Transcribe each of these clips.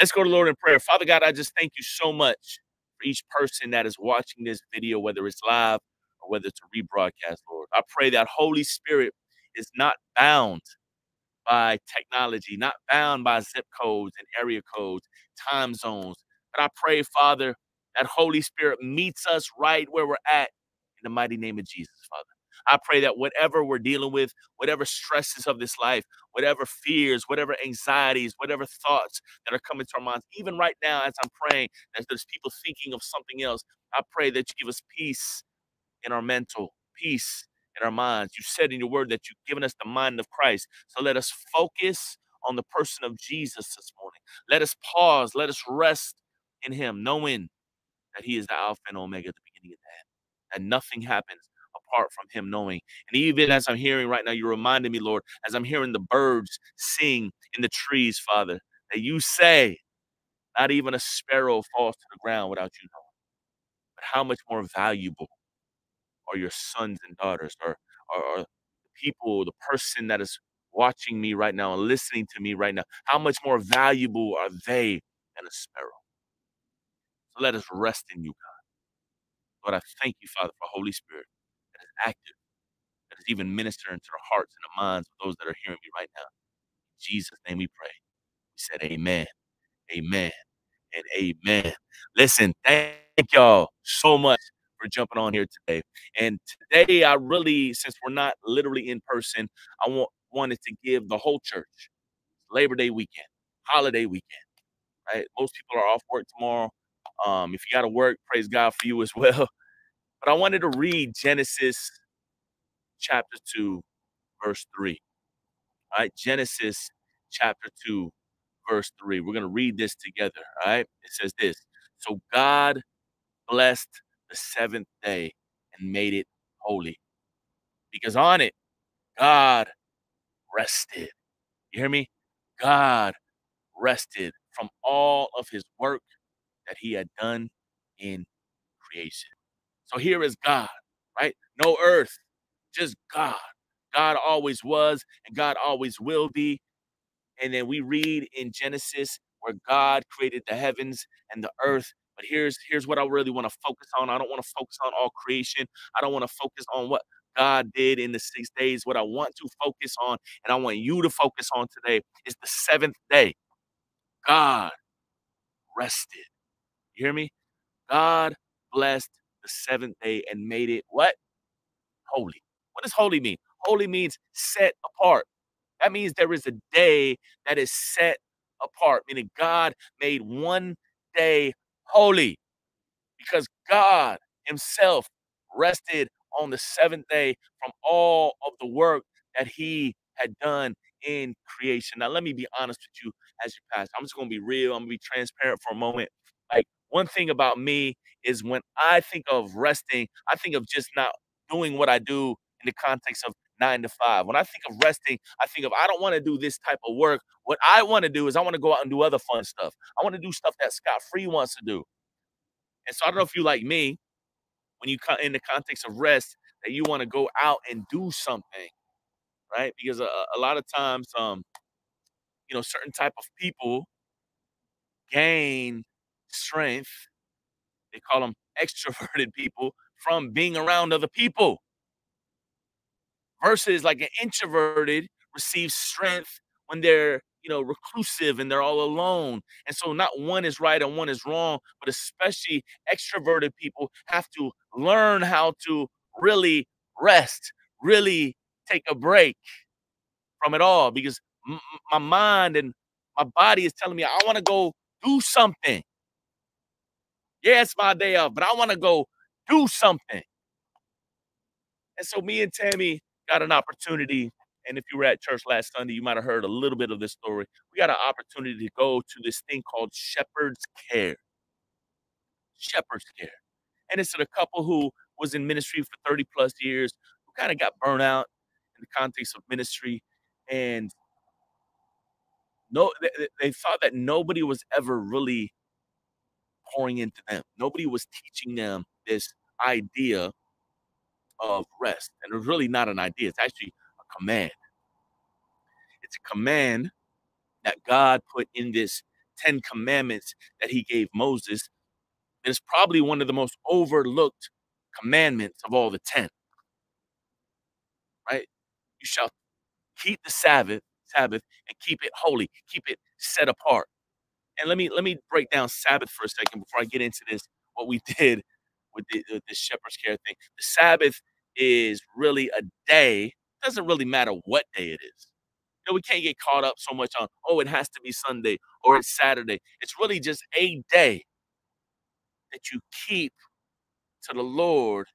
Let's go to Lord in prayer. Father God, I just thank you so much for each person that is watching this video, whether it's live or whether it's a rebroadcast, Lord. I pray that Holy Spirit is not bound by technology, not bound by zip codes and area codes, time zones. But I pray, Father, that Holy Spirit meets us right where we're at in the mighty name of Jesus, Father. I pray that whatever we're dealing with, whatever stresses of this life, whatever fears, whatever anxieties, whatever thoughts that are coming to our minds, even right now as I'm praying, as there's people thinking of something else, I pray that you give us peace in our mental, peace in our minds. You said in your word that you've given us the mind of Christ. So let us focus on the person of Jesus this morning. Let us pause, let us rest in him, knowing that he is the Alpha and Omega, the beginning and the end, and nothing happens apart from him knowing. And even as I'm hearing right now, you're reminding me, Lord, as I'm hearing the birds sing in the trees, Father, that you say, not even a sparrow falls to the ground without you knowing. But how much more valuable are your sons and daughters, or, or, or the people, the person that is watching me right now and listening to me right now? How much more valuable are they than a sparrow? So let us rest in you, God. Lord, I thank you, Father, for Holy Spirit active, that is even ministering to the hearts and the minds of those that are hearing me right now. In Jesus' name we pray. We said amen, amen, and amen. Listen, thank y'all so much for jumping on here today. And today, I really, since we're not literally in person, I want, wanted to give the whole church Labor Day weekend, holiday weekend, right? Most people are off work tomorrow. Um, if you got to work, praise God for you as well. But I wanted to read Genesis chapter 2, verse 3. All right, Genesis chapter 2, verse 3. We're going to read this together. All right, it says this So God blessed the seventh day and made it holy, because on it, God rested. You hear me? God rested from all of his work that he had done in creation. So here is God, right? No earth, just God. God always was and God always will be. And then we read in Genesis where God created the heavens and the earth. But here's here's what I really want to focus on. I don't want to focus on all creation. I don't want to focus on what God did in the six days. What I want to focus on, and I want you to focus on today, is the seventh day. God rested. You hear me? God blessed the seventh day and made it what? Holy. What does holy mean? Holy means set apart. That means there is a day that is set apart, meaning God made one day holy because God Himself rested on the seventh day from all of the work that He had done in creation. Now, let me be honest with you as you pass. I'm just going to be real. I'm going to be transparent for a moment. Like, one thing about me is when I think of resting, I think of just not doing what I do in the context of nine to five. When I think of resting, I think of I don't want to do this type of work. What I want to do is I want to go out and do other fun stuff. I want to do stuff that Scott Free wants to do. And so I don't know if you like me, when you come in the context of rest, that you want to go out and do something, right? Because a, a lot of times, um, you know, certain type of people gain strength. They call them extroverted people from being around other people. Versus like an introverted receives strength when they're you know reclusive and they're all alone. And so not one is right and one is wrong but especially extroverted people have to learn how to really rest really take a break from it all because m- my mind and my body is telling me i want to go do something yeah it's my day off but i want to go do something and so me and tammy got an opportunity. And if you were at church last Sunday, you might have heard a little bit of this story. We got an opportunity to go to this thing called Shepherd's Care. Shepherd's Care. And it's a couple who was in ministry for 30 plus years, who kind of got burnt out in the context of ministry. And no, they, they thought that nobody was ever really pouring into them. Nobody was teaching them this idea of rest. And it's really not an idea, it's actually a command. It's a command that God put in this Ten Commandments that he gave Moses. And It's probably one of the most overlooked commandments of all the 10. Right? You shall keep the Sabbath, Sabbath and keep it holy, keep it set apart. And let me let me break down Sabbath for a second before I get into this what we did with the, the, the shepherd's care thing. The Sabbath is really a day. It doesn't really matter what day it is. You know, we can't get caught up so much on, oh, it has to be Sunday or it's Saturday. It's really just a day that you keep to the Lord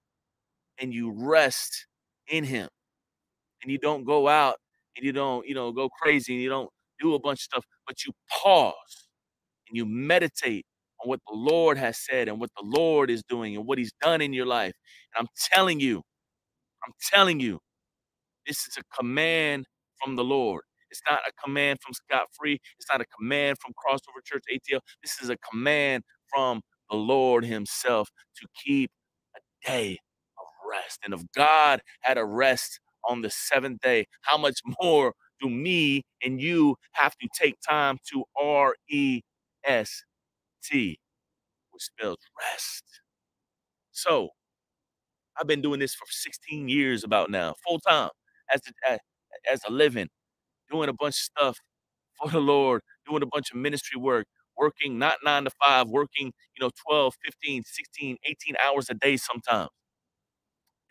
and you rest in Him. And you don't go out and you don't, you know, go crazy and you don't do a bunch of stuff, but you pause and you meditate on what the Lord has said and what the Lord is doing and what He's done in your life. And I'm telling you, I'm telling you, this is a command from the Lord. It's not a command from Scott Free. It's not a command from Crossover Church ATL. This is a command from the Lord Himself to keep a day of rest. And if God had a rest on the seventh day, how much more do me and you have to take time to R E S T, which spells rest? So, I've been doing this for 16 years about now, full time as a, as a living, doing a bunch of stuff for the Lord, doing a bunch of ministry work, working not nine to five, working, you know, 12, 15, 16, 18 hours a day sometimes.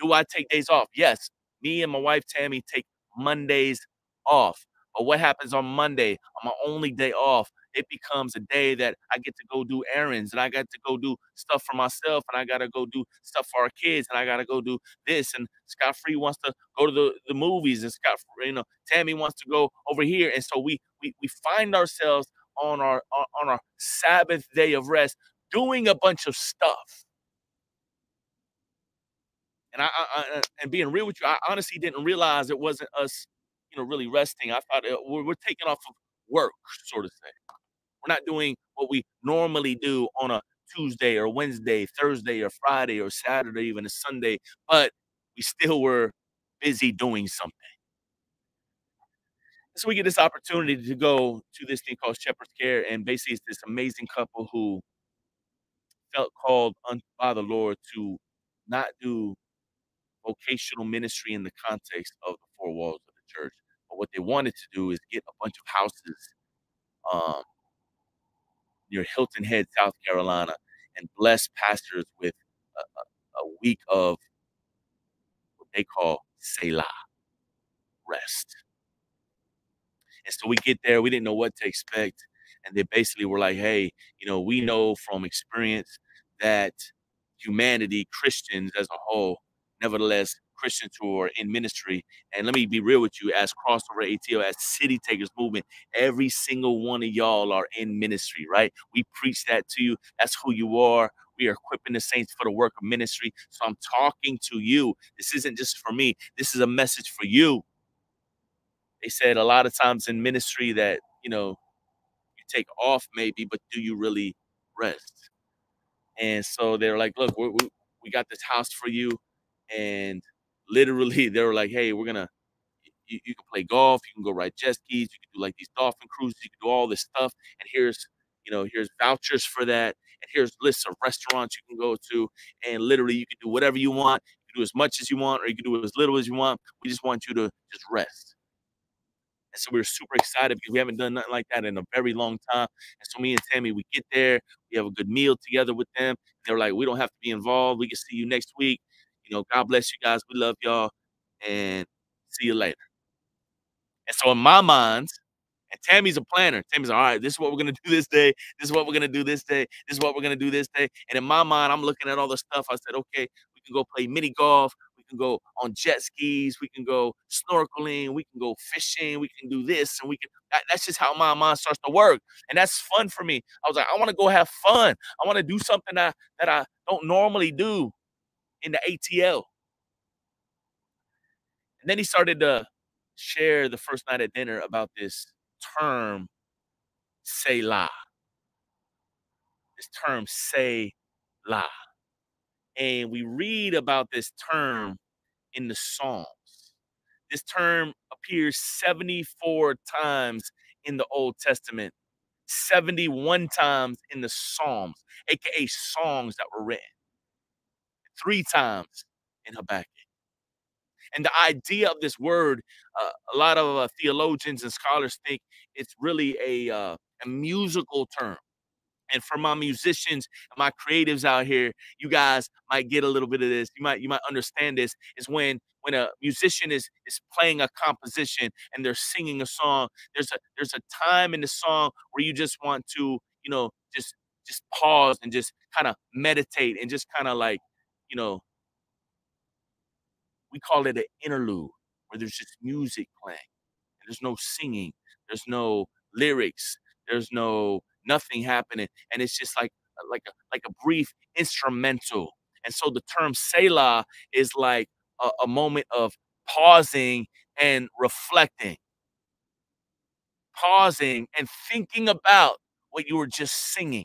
Do I take days off? Yes. Me and my wife Tammy take Mondays off. But what happens on Monday, on my only day off, it becomes a day that I get to go do errands and I got to go do stuff for myself and I got to go do stuff for our kids and I got to go do this. And Scott Free wants to go to the, the movies and Scott, you know, Tammy wants to go over here. And so we, we, we find ourselves on our, on our Sabbath day of rest doing a bunch of stuff. And I, I, and being real with you, I honestly didn't realize it wasn't us, you know, really resting. I thought we're, we're taking off of work, sort of thing. We're not doing what we normally do on a Tuesday or Wednesday, Thursday or Friday or Saturday, even a Sunday, but we still were busy doing something. So we get this opportunity to go to this thing called Shepherd's Care, and basically it's this amazing couple who felt called by the Lord to not do vocational ministry in the context of the four walls of the church. But what they wanted to do is get a bunch of houses um, near Hilton Head, South Carolina, and bless pastors with a, a, a week of what they call Selah, rest. And so we get there, we didn't know what to expect. And they basically were like, hey, you know, we know from experience that humanity, Christians as a whole, nevertheless, Christians who are in ministry, and let me be real with you, as crossover ATL, as city takers movement, every single one of y'all are in ministry, right? We preach that to you. That's who you are. We are equipping the saints for the work of ministry. So I'm talking to you. This isn't just for me. This is a message for you. They said a lot of times in ministry that, you know, you take off maybe, but do you really rest? And so they're like, look, we we got this house for you. And literally they were like, hey, we're to, you, you, can play golf, you can go ride jet skis, you can do like these dolphin cruises, you can do all this stuff. And here's, you know, here's vouchers for that. And here's lists of restaurants you can go to. And literally you can do whatever you want. You can do as much as you want, or you can do as little as you want. We just want you to just rest. And so we were super excited because we haven't done nothing like that in a very long time. And so me and Tammy, we get there, we have a good meal together with them. They're like, we don't have to be involved. We can see you next week. You know, God bless you guys. We love y'all. And see you later. And so in my mind, and Tammy's a planner. Tammy's like, all right, this is what we're gonna do this day. This is what we're gonna do this day. This is what we're gonna do this day. And in my mind, I'm looking at all the stuff. I said, okay, we can go play mini golf We can go on jet skis, we can go snorkeling, we can go fishing, we can do this, and we can. That, that's just how my mind starts to work, and that's fun for me. I was like, I want to go have fun. I want to do something that that I don't normally do in the ATL. And then he started to share the first night at dinner about this term, Selah. This term, Selah. And we read about this term in the Psalms. This term appears 74 times in the Old Testament. 71 times in the Psalms, aka songs that were written, three times in Habakkuk. And the idea of this word, uh, a lot of uh, theologians and scholars think it's really a, uh, a musical term. And for my musicians, and my creatives out here, you guys might get a little bit of this. You might you might understand this. Is when when a musician is is playing a composition and they're singing a song. There's a there's a time in the song where you just want to you know just just pause and just kind of meditate and just kind of like you know we call it an interlude where there's just music playing. And there's no singing. There's no lyrics. There's no nothing happening, and it's just like uh, like a like a brief instrumental. And so the term Selah is like a, a moment of pausing and reflecting, pausing and thinking about what you were just singing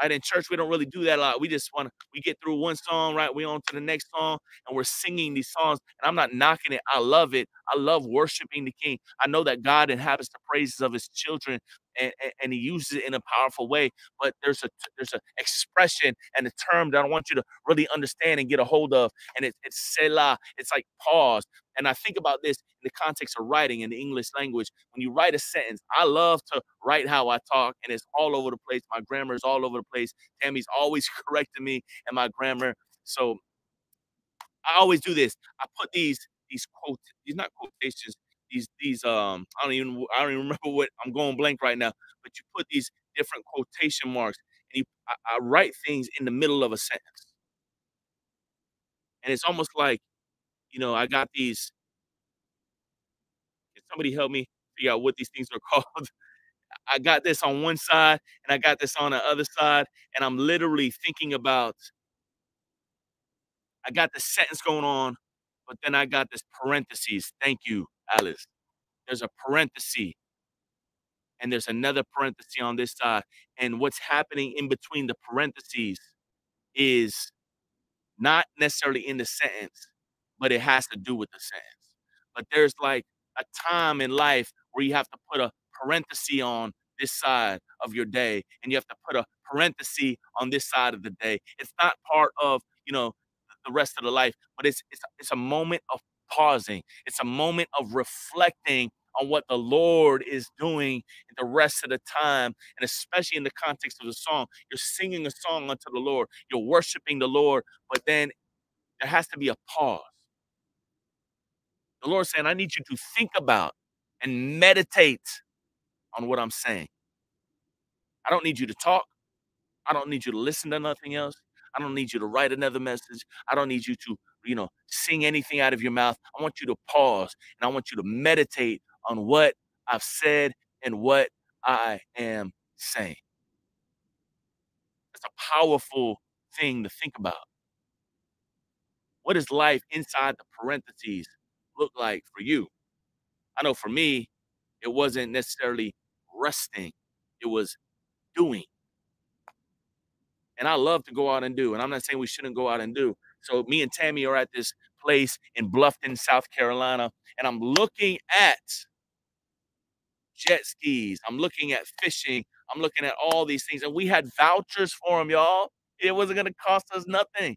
right? In church, we don't really do that a lot. We just want to, we get through one song, right? We on to the next song and we're singing these songs. And I'm not knocking it. I love it. I love worshiping the King. I know that God inhabits the praises of his children and, and, he uses it in a powerful way. But there's a there's an expression and a term that I want you to really understand and get a hold of. And it, it's Selah. It's like pause. And I think about this in the context of writing in the English language. When you write a sentence, I love to write how I talk, and it's all over the place. My grammar is all over the place. Tammy's always correcting me and my grammar. So I always do this. I put these these quotes, these not quotations, these these um I don't even I don't even remember what I'm going blank right now. But you put these different quotation marks, and you I, I write things in the middle of a sentence, and it's almost like you know, I got these. Can somebody help me figure out what these things are called? I got this on one side and I got this on the other side, and I'm literally thinking about. I got the sentence going on, but then I got this parentheses. Thank you, Alice. There's a parenthesis, and there's another parenthesis on this side. And what's happening in between the parentheses is not necessarily in the sentence, but it has to do with the sentence. But there's like a time in life where you have to put a parenthesis on this side of your day and you have to put a parenthesis on this side of the day. It's not part of, you know, the rest of the life, but it's it's it's a moment of pausing. It's a moment of reflecting on what the Lord is doing the rest of the time, and especially in the context of the song. You're singing a song unto the Lord, you're worshiping the Lord, but then there has to be a pause. The Lord saying, I need you to think about and meditate on what I'm saying. I don't need you to talk. I don't need you to listen to nothing else. I don't need you to write another message. I don't need you to, you know, sing anything out of your mouth. I want you to pause and I want you to meditate on what I've said and what I am saying. It's a powerful thing to think about. What is life inside the parentheses look like for you? I know for me, it wasn't necessarily resting, it was doing. And I love to go out and do. And I'm not saying we shouldn't go out and do. So me and Tammy are at this place in Bluffton, South Carolina, and I'm looking at jet skis. I'm looking at fishing. I'm looking at all these things. And we had vouchers for them, y'all. It wasn't going to cost us nothing.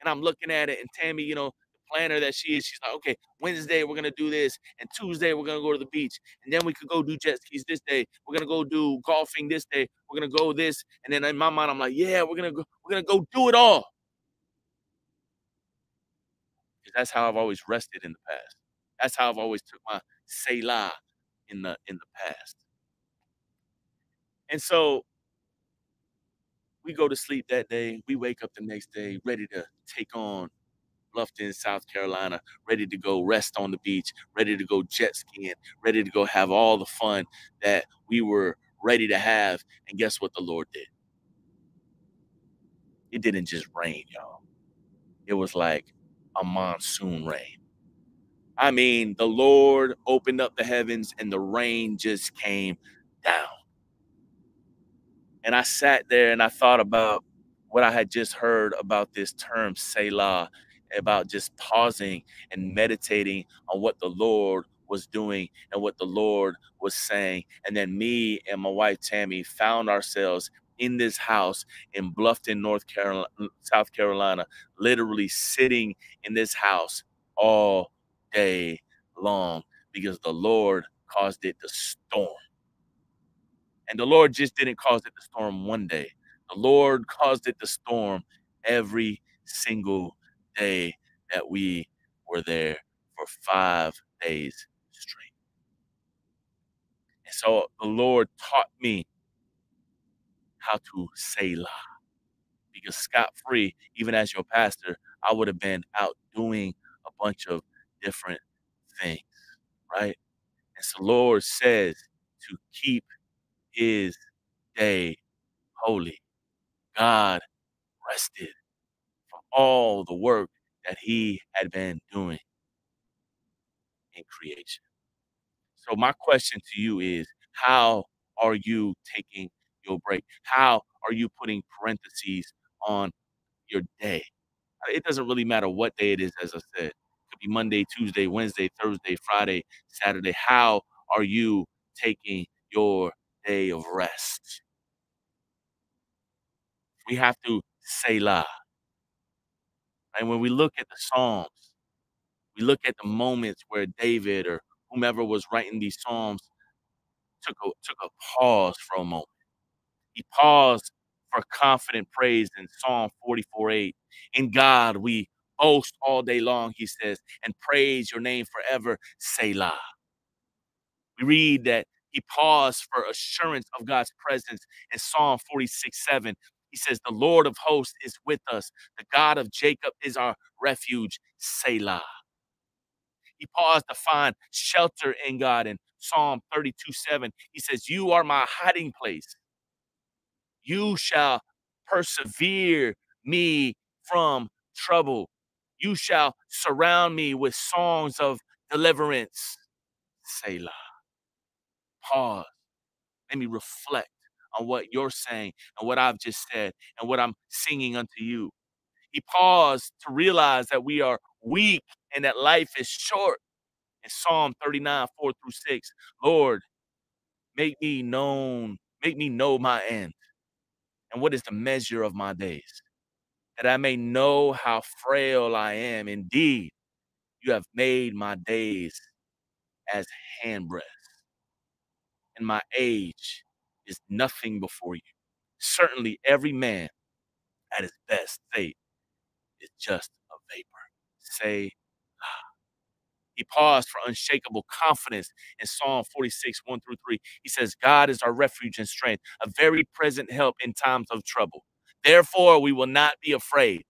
And I'm looking at it, and Tammy, you know, the planner that she is. She's like, okay, Wednesday we're gonna do this, and Tuesday we're gonna go to the beach, and then we could go do jet skis this day. We're gonna go do golfing this day. We're gonna go this, and then in my mind I'm like, yeah, we're gonna go, we're gonna go do it all. Because that's how I've always rested in the past. That's how I've always took my Selah in the in the past. And so we go to sleep that day. We wake up the next day ready to take on Bluffton, South Carolina, ready to go rest on the beach, ready to go jet skiing, ready to go have all the fun that we were ready to have. And guess what the Lord did? It didn't just rain, y'all. It was like a monsoon rain. I mean, the Lord opened up the heavens and the rain just came down. And I sat there and I thought about what I had just heard about this term Selah about just pausing and meditating on what the Lord was doing and what the Lord was saying. And then me and my wife Tammy found ourselves in this house in Bluffton, North Carolina, mm, South Carolina, literally sitting in this house all day long because the Lord caused it to storm. And the Lord just didn't cause it to storm one day. The Lord caused it to storm every single day that we were there for five days straight. And so the Lord taught me how to Selah. Because Scott Free, even as your pastor, I would have been out doing a bunch of different things, right? And so Lord says to keep his day holy. God rested from all the work that he had been doing in creation. So my question to you is, how are you taking your break? How are you putting parentheses on your day? Uh, it doesn't really matter what day it is, as I said. It could be Monday, Tuesday, Wednesday, Thursday, Friday, Saturday. How are you taking your day of rest? We have to Selah. And when we look at the Psalms, we look at the moments where David or whomever was writing these Psalms took a, took a pause for a moment. He paused for confident praise in Psalm 44 8. In God we boast all day long, he says, and praise your name forever, Selah. We read that he paused for assurance of God's presence in Psalm 46 7. He says, The Lord of hosts is with us. The God of Jacob is our refuge, Selah. He paused to find shelter in God in Psalm 32 7. He says, You are my hiding place. You shall persevere me from trouble. You shall surround me with songs of deliverance. Selah. Pause. Let me reflect on what you're saying and what I've just said and what I'm singing unto you. He paused to realize that we are weak and that life is short. In Psalm 39, 4 through 6, Lord, make me known, make me know my end. And what is the measure of my days? That I may know how frail I am. Indeed, you have made my days as handbreadth, and my age is nothing before you. Certainly, every man at his best state is just a vapor. Say. He paused for unshakable confidence in Psalm 46, 1 through 3. He says, God is our refuge and strength, a very present help in times of trouble. Therefore, we will not be afraid,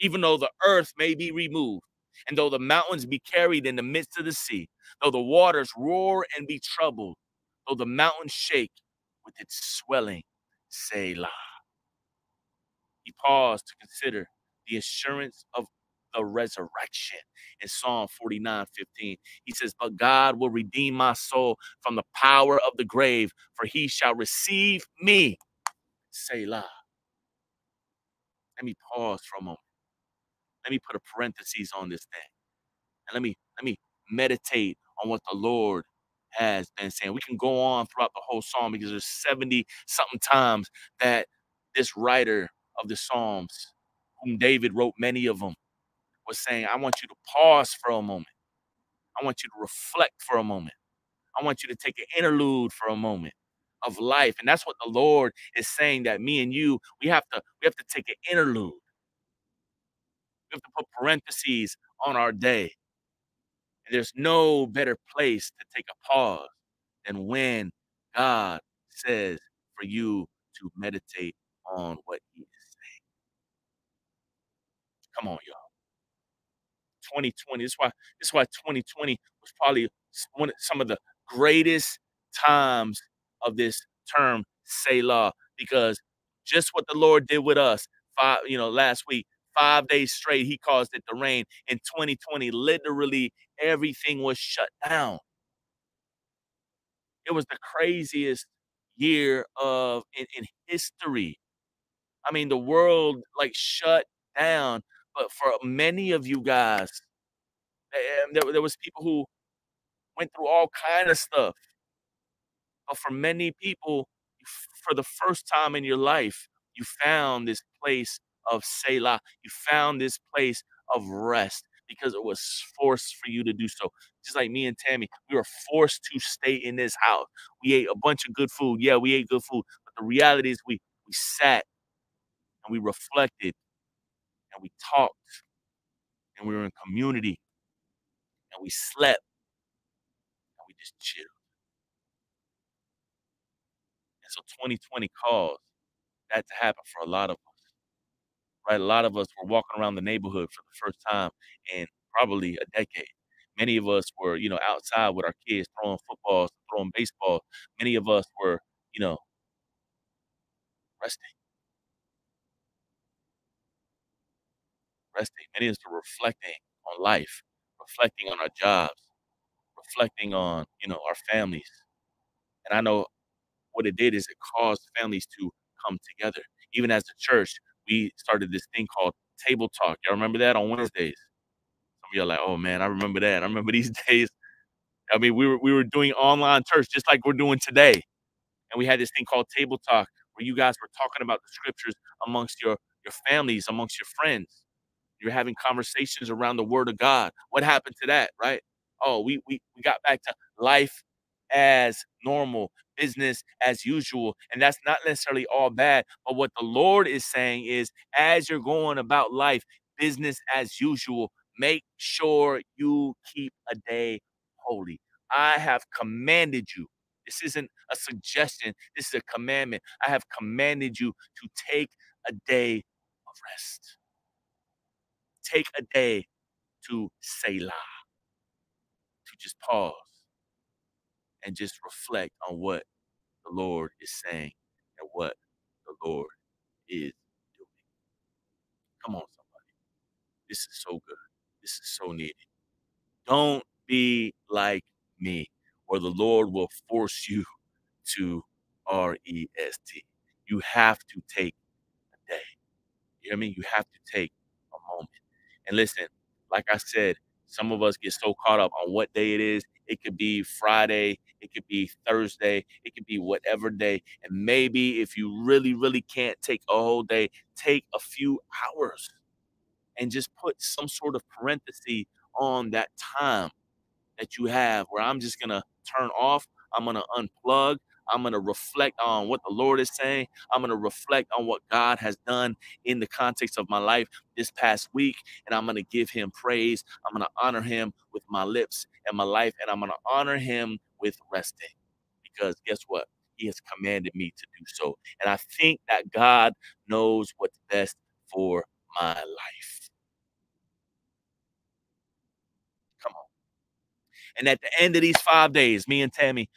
even though the earth may be removed, and though the mountains be carried in the midst of the sea, though the waters roar and be troubled, though the mountains shake with its swelling, Selah. He paused to consider the assurance of the resurrection in Psalm 49 15. He says, But God will redeem my soul from the power of the grave, for he shall receive me. Selah. Let me pause for a moment. Let me put a parenthesis on this thing. And let me let me meditate on what the Lord has been saying. We can go on throughout the whole psalm because there's 70 something times that this writer of the Psalms, whom David wrote many of them, was saying, I want you to pause for a moment. I want you to reflect for a moment. I want you to take an interlude for a moment of life. And that's what the Lord is saying that me and you, we have to, we have to take an interlude. We have to put parentheses on our day. And there's no better place to take a pause than when God says for you to meditate on what he is saying. Come on, y'all. 2020. This is why this why 2020 was probably one of some of the greatest times of this term Selah because just what the Lord did with us five, you know, last week, five days straight, he caused it to rain. In 2020, literally everything was shut down. It was the craziest year of in, in history. I mean, the world like shut down. But for many of you guys, there, there was people who went through all kind of stuff. But for many people, for the first time in your life, you found this place of Selah. You found this place of rest because it was forced for you to do so. Just like me and Tammy, we were forced to stay in this house. We ate a bunch of good food. Yeah, we ate good food. But the reality is we we sat and we reflected and we talked and we were in community and we slept and we just chilled. And so 2020 caused that to happen for a lot of us. Right? A lot of us were walking around the neighborhood for the first time in probably a decade. Many of us were, you know, outside with our kids throwing footballs, throwing baseball. Many of us were, you know, resting. Resting. Many of us were reflecting on life, reflecting on our jobs, reflecting on, you know, our families. And I know what it did is it caused families to come together. Even as a church, we started this thing called table talk. Y'all remember that on Wednesdays? Some of y'all like, oh man, I remember that. I remember these days. I mean, we were we were doing online church just like we're doing today. And we had this thing called table talk where you guys were talking about the scriptures amongst your your families, amongst your friends. You're having conversations around the word of God. What happened to that, right? Oh, we we, we got back to life as normal, business as usual. And that's not necessarily all bad. But what the Lord is saying is, as you're going about life, business as usual, make sure you keep a day holy. I have commanded you. This isn't a suggestion, this is a commandment. I have commanded you to take a day of rest. Take a day to Selah, to just pause and just reflect on what the Lord is saying and what the Lord is doing. Come on, somebody. This is so good. This is so needed. Don't be like me, or the Lord will force you to R E S T. You have to take a day. You I mean? You have to take. And listen, like I said, some of us get so caught up on what day it is. It could be Friday, it could be Thursday, it could be whatever day. And maybe if you really, really can't take a whole day, take a few hours and just put some sort of parenthesis on that time that you have where I'm just going to turn off, I'm going to unplug, I'm going to reflect on what the Lord is saying. I'm going to reflect on what God has done in the context of my life this past week. And I'm going to give him praise. I'm going to honor him with my lips and my life. And I'm going to honor him with resting. Because guess what? He has commanded me to do so. And I think that God knows what's best for my life. Come on. And at the end of these five days, me and Tammy,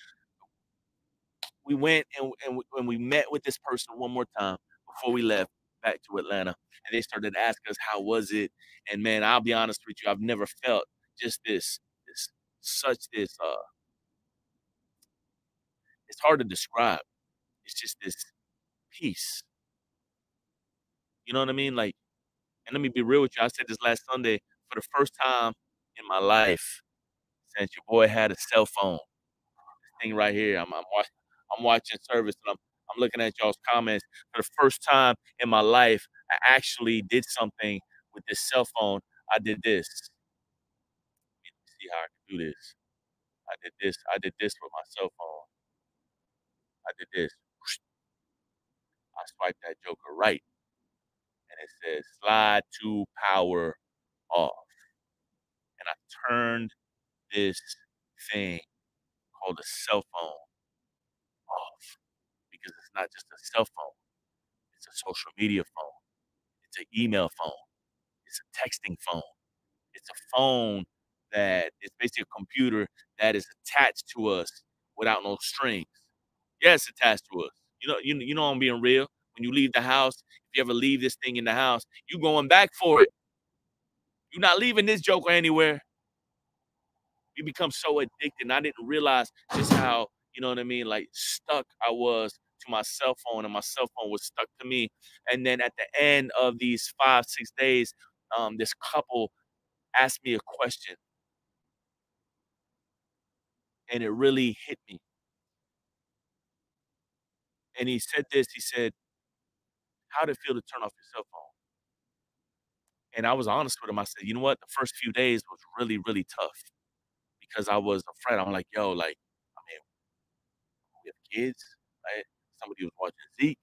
we went and, and, and we met with this person one more time before we left back to Atlanta. And they started asking us, how was it? And man, I'll be honest with you, I've never felt just this, this, such this, uh, it's hard to describe. It's just this peace. You know what I mean? Like, and let me be real with you. I said this last Sunday for the first time in my life since your boy had a cell phone. This thing right here, I'm, I'm watching. I'm watching service and I'm I'm looking at y'all's comments. For the first time in my life, I actually did something with this cell phone. I did this. See how I can do this. I did this. I did this with my cell phone. I did this. I swiped that joker right. And it says slide to power off. And I turned this thing called a cell phone off because it's not just a cell phone, it's a social media phone, it's an email phone, it's a texting phone, it's a phone that is basically a computer that is attached to us without no strings. Yeah, attached to us. You know, you, you know I'm being real. When you leave the house, if you ever leave this thing in the house, you going back for it. You're not leaving this joker anywhere. You become so addicted. And I didn't realize just how you know what I mean? Like stuck I was to my cell phone and my cell phone was stuck to me. And then at the end of these five, six days, um, this couple asked me a question. and it really hit me. And he said this, he said, "How'd it feel to turn off your cell phone?" And I was honest with him. I said, "You know what? The first few days was really, really tough because I was afraid. I'm like, yo, like, I mean, we have kids, right? Somebody was watching Zeke.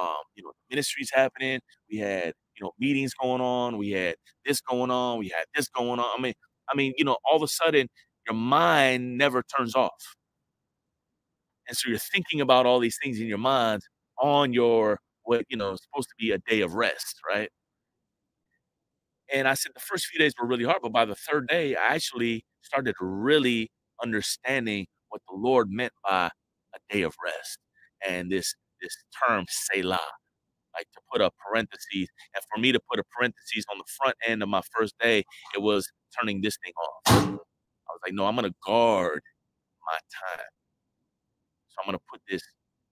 Um, you know, the ministry's happening. We had, you know, meetings going on. We had this going on. We had this going on. I mean, I mean, you know, all of a sudden your mind never turns off. And so you're thinking about all these things in your mind on your what, you know, supposed to be a day of rest, right? And I said the first few days were really hard, but by the third day, I actually started really understanding what the Lord meant by day of rest and this this term Selah, like to put a parenthesis. And for me to put a parenthesis on the front end of my first day, it was turning this thing off. I was like, no, I'm gonna guard my time. So I'm gonna put this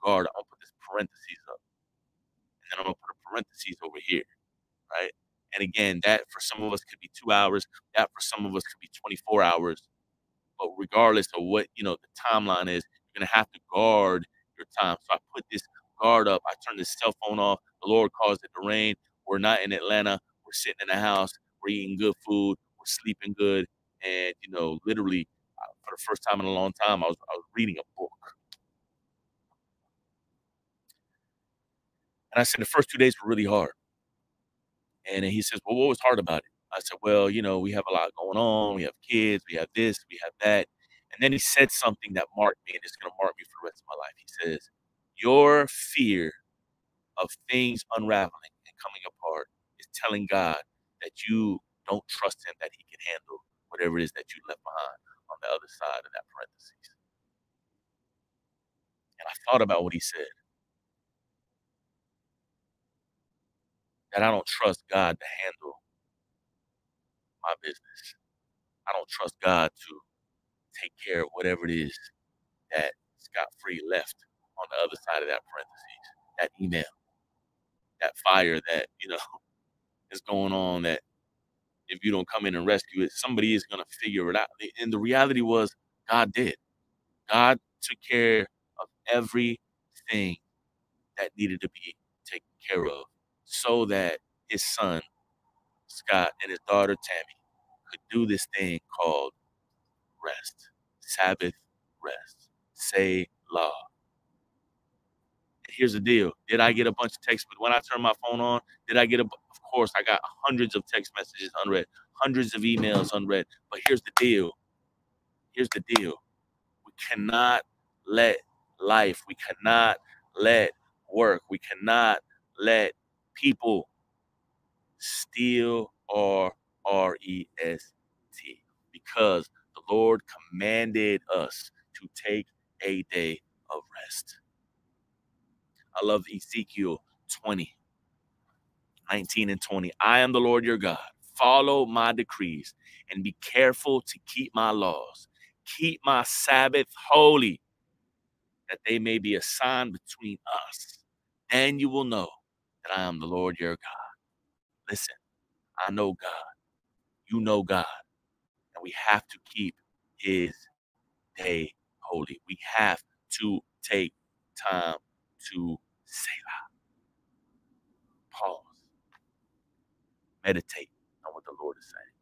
guard, I'm gonna put this parenthesis up. And then I'm gonna put a parentheses over here, right? And again, that for some of us could be two hours, that for some of us could be 24 hours. But regardless of what, you know, the timeline is, you're gonna have to guard your time. So I put this guard up, I turned this cell phone off. The Lord caused it to rain. We're not in Atlanta. We're sitting in the house. We're eating good food. We're sleeping good. And, you know, literally, uh, for the first time in a long time, I was, I was reading a book. And I said the first two days were really hard. And he says, Well, what was hard about it? I said, Well, you know, we have a lot going on. We have kids, we have this, we have that. And then he said something that marked me and it's going to mark me for the rest of my life. He says, Your fear of things unraveling and coming apart is telling God that you don't trust him that he can handle whatever it is that you left behind on the other side of that parentheses. And I thought about what he said. That I don't trust God to handle my business. I don't trust God to take care of whatever it is that Scott Free left on the other side of that parentheses, that email, that fire that, you know, is going on that if you don't come in and rescue it, somebody is going to figure it out. And the reality was God did. God took care of everything that needed to be taken care of so that his son, Scott, and his daughter, Tammy, could do this thing called rest, Sabbath rest, say law. Here's the deal. Did I get a bunch of texts? But when I turned my phone on, did I get a, of course, I got hundreds of text messages unread, hundreds of emails unread. But here's the deal. Here's the deal. We cannot let life, we cannot let work, we cannot let people steal our R-E-S-T because the Lord commanded us to take a day of rest. I love Ezekiel 20, 19 and 20. I am the Lord your God. Follow my decrees and be careful to keep my laws. Keep my Sabbath holy, that they may be a sign between us. Then you will know that I am the Lord your God. Listen, I know God. You know God. And we have to keep his day holy. We have to take time to Selah. Pause. Meditate on what the Lord is saying.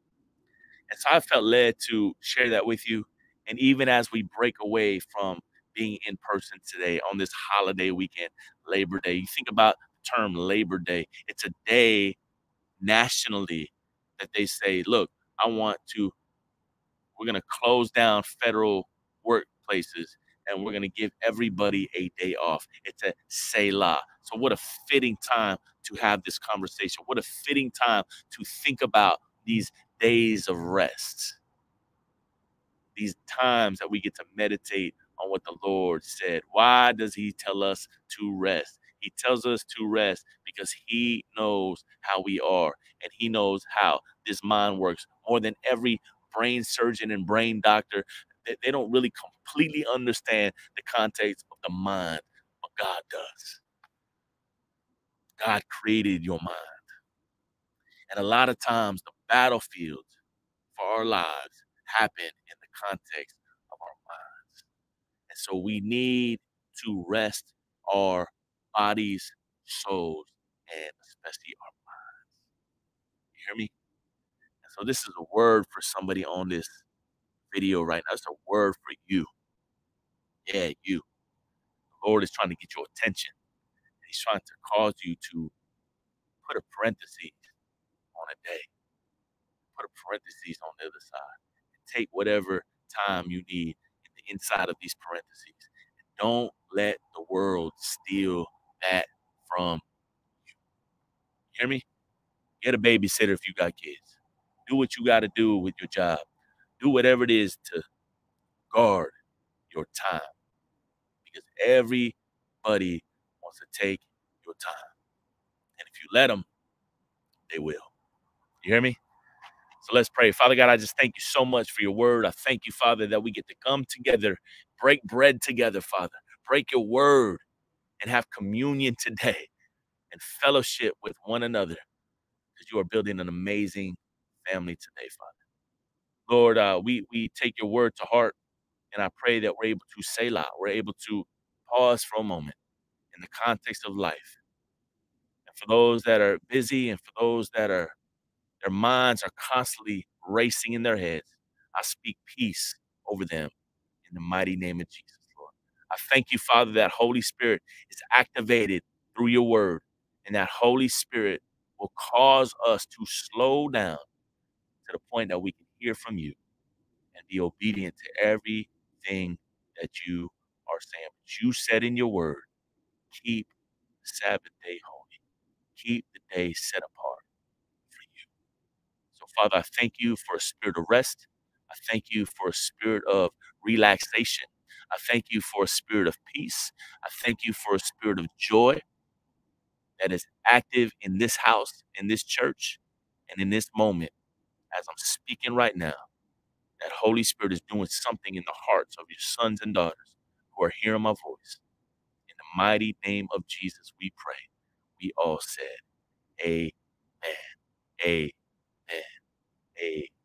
And so I felt led to share that with you. And even as we break away from being in person today on this holiday weekend, Labor Day, you think about the term Labor Day. It's a day nationally that they say, look, I want to, we're going to close down federal workplaces and we're going to give everybody a day off. It's a Selah. So, what a fitting time to have this conversation. What a fitting time to think about these days of rest, these times that we get to meditate on what the Lord said. Why does He tell us to rest? He tells us to rest because He knows how we are and He knows how this mind works more than every brain surgeon and brain doctor they, they don't really completely understand the context of the mind, but God does. God created your mind. And a lot of times the battlefield for our lives happen in the context of our minds. And so we need to rest our bodies, souls, and especially our minds. You hear me? So this is a word for somebody on this video right now. It's a word for you. Yeah, you. The Lord is trying to get your attention. He's trying to cause you to put a parenthesis on a day. Put a parenthesis on the other side. And take whatever time you need in the inside of these parentheses. And don't let the world steal that from you. you hear me? Get a babysitter if you got kids. Do what you got to do with your job. Do whatever it is to guard your time. Because everybody wants to take your time. And if you let them, they will. You hear me? So let's pray. Father God, I just thank you so much for your word. I thank you, Father, that we get to come together, break bread together, Father, break your word, and have communion today and fellowship with one another because you are building an amazing family today, Father. Lord, uh, we, we take your word to heart, and I pray that we're able to Selah, we're able to pause for a moment in the context of life. And for those that are busy and for those that are, their minds are constantly racing in their heads, I speak peace over them in the mighty name of Jesus, Lord. I thank you, Father, that Holy Spirit is activated through your word, and that Holy Spirit will cause us to slow down to the point that we can hear from you and be obedient to everything that you are saying. But you said in your word, keep the Sabbath day holy, keep the day set apart for you. So, Father, I thank you for a spirit of rest. I thank you for a spirit of relaxation. I thank you for a spirit of peace. I thank you for a spirit of joy that is active in this house, in this church, and in this moment as I'm speaking right now. That Holy Spirit is doing something in the hearts of your sons and daughters who are hearing my voice. In the mighty name of Jesus, we pray. We all said, Amen. Amen. Amen.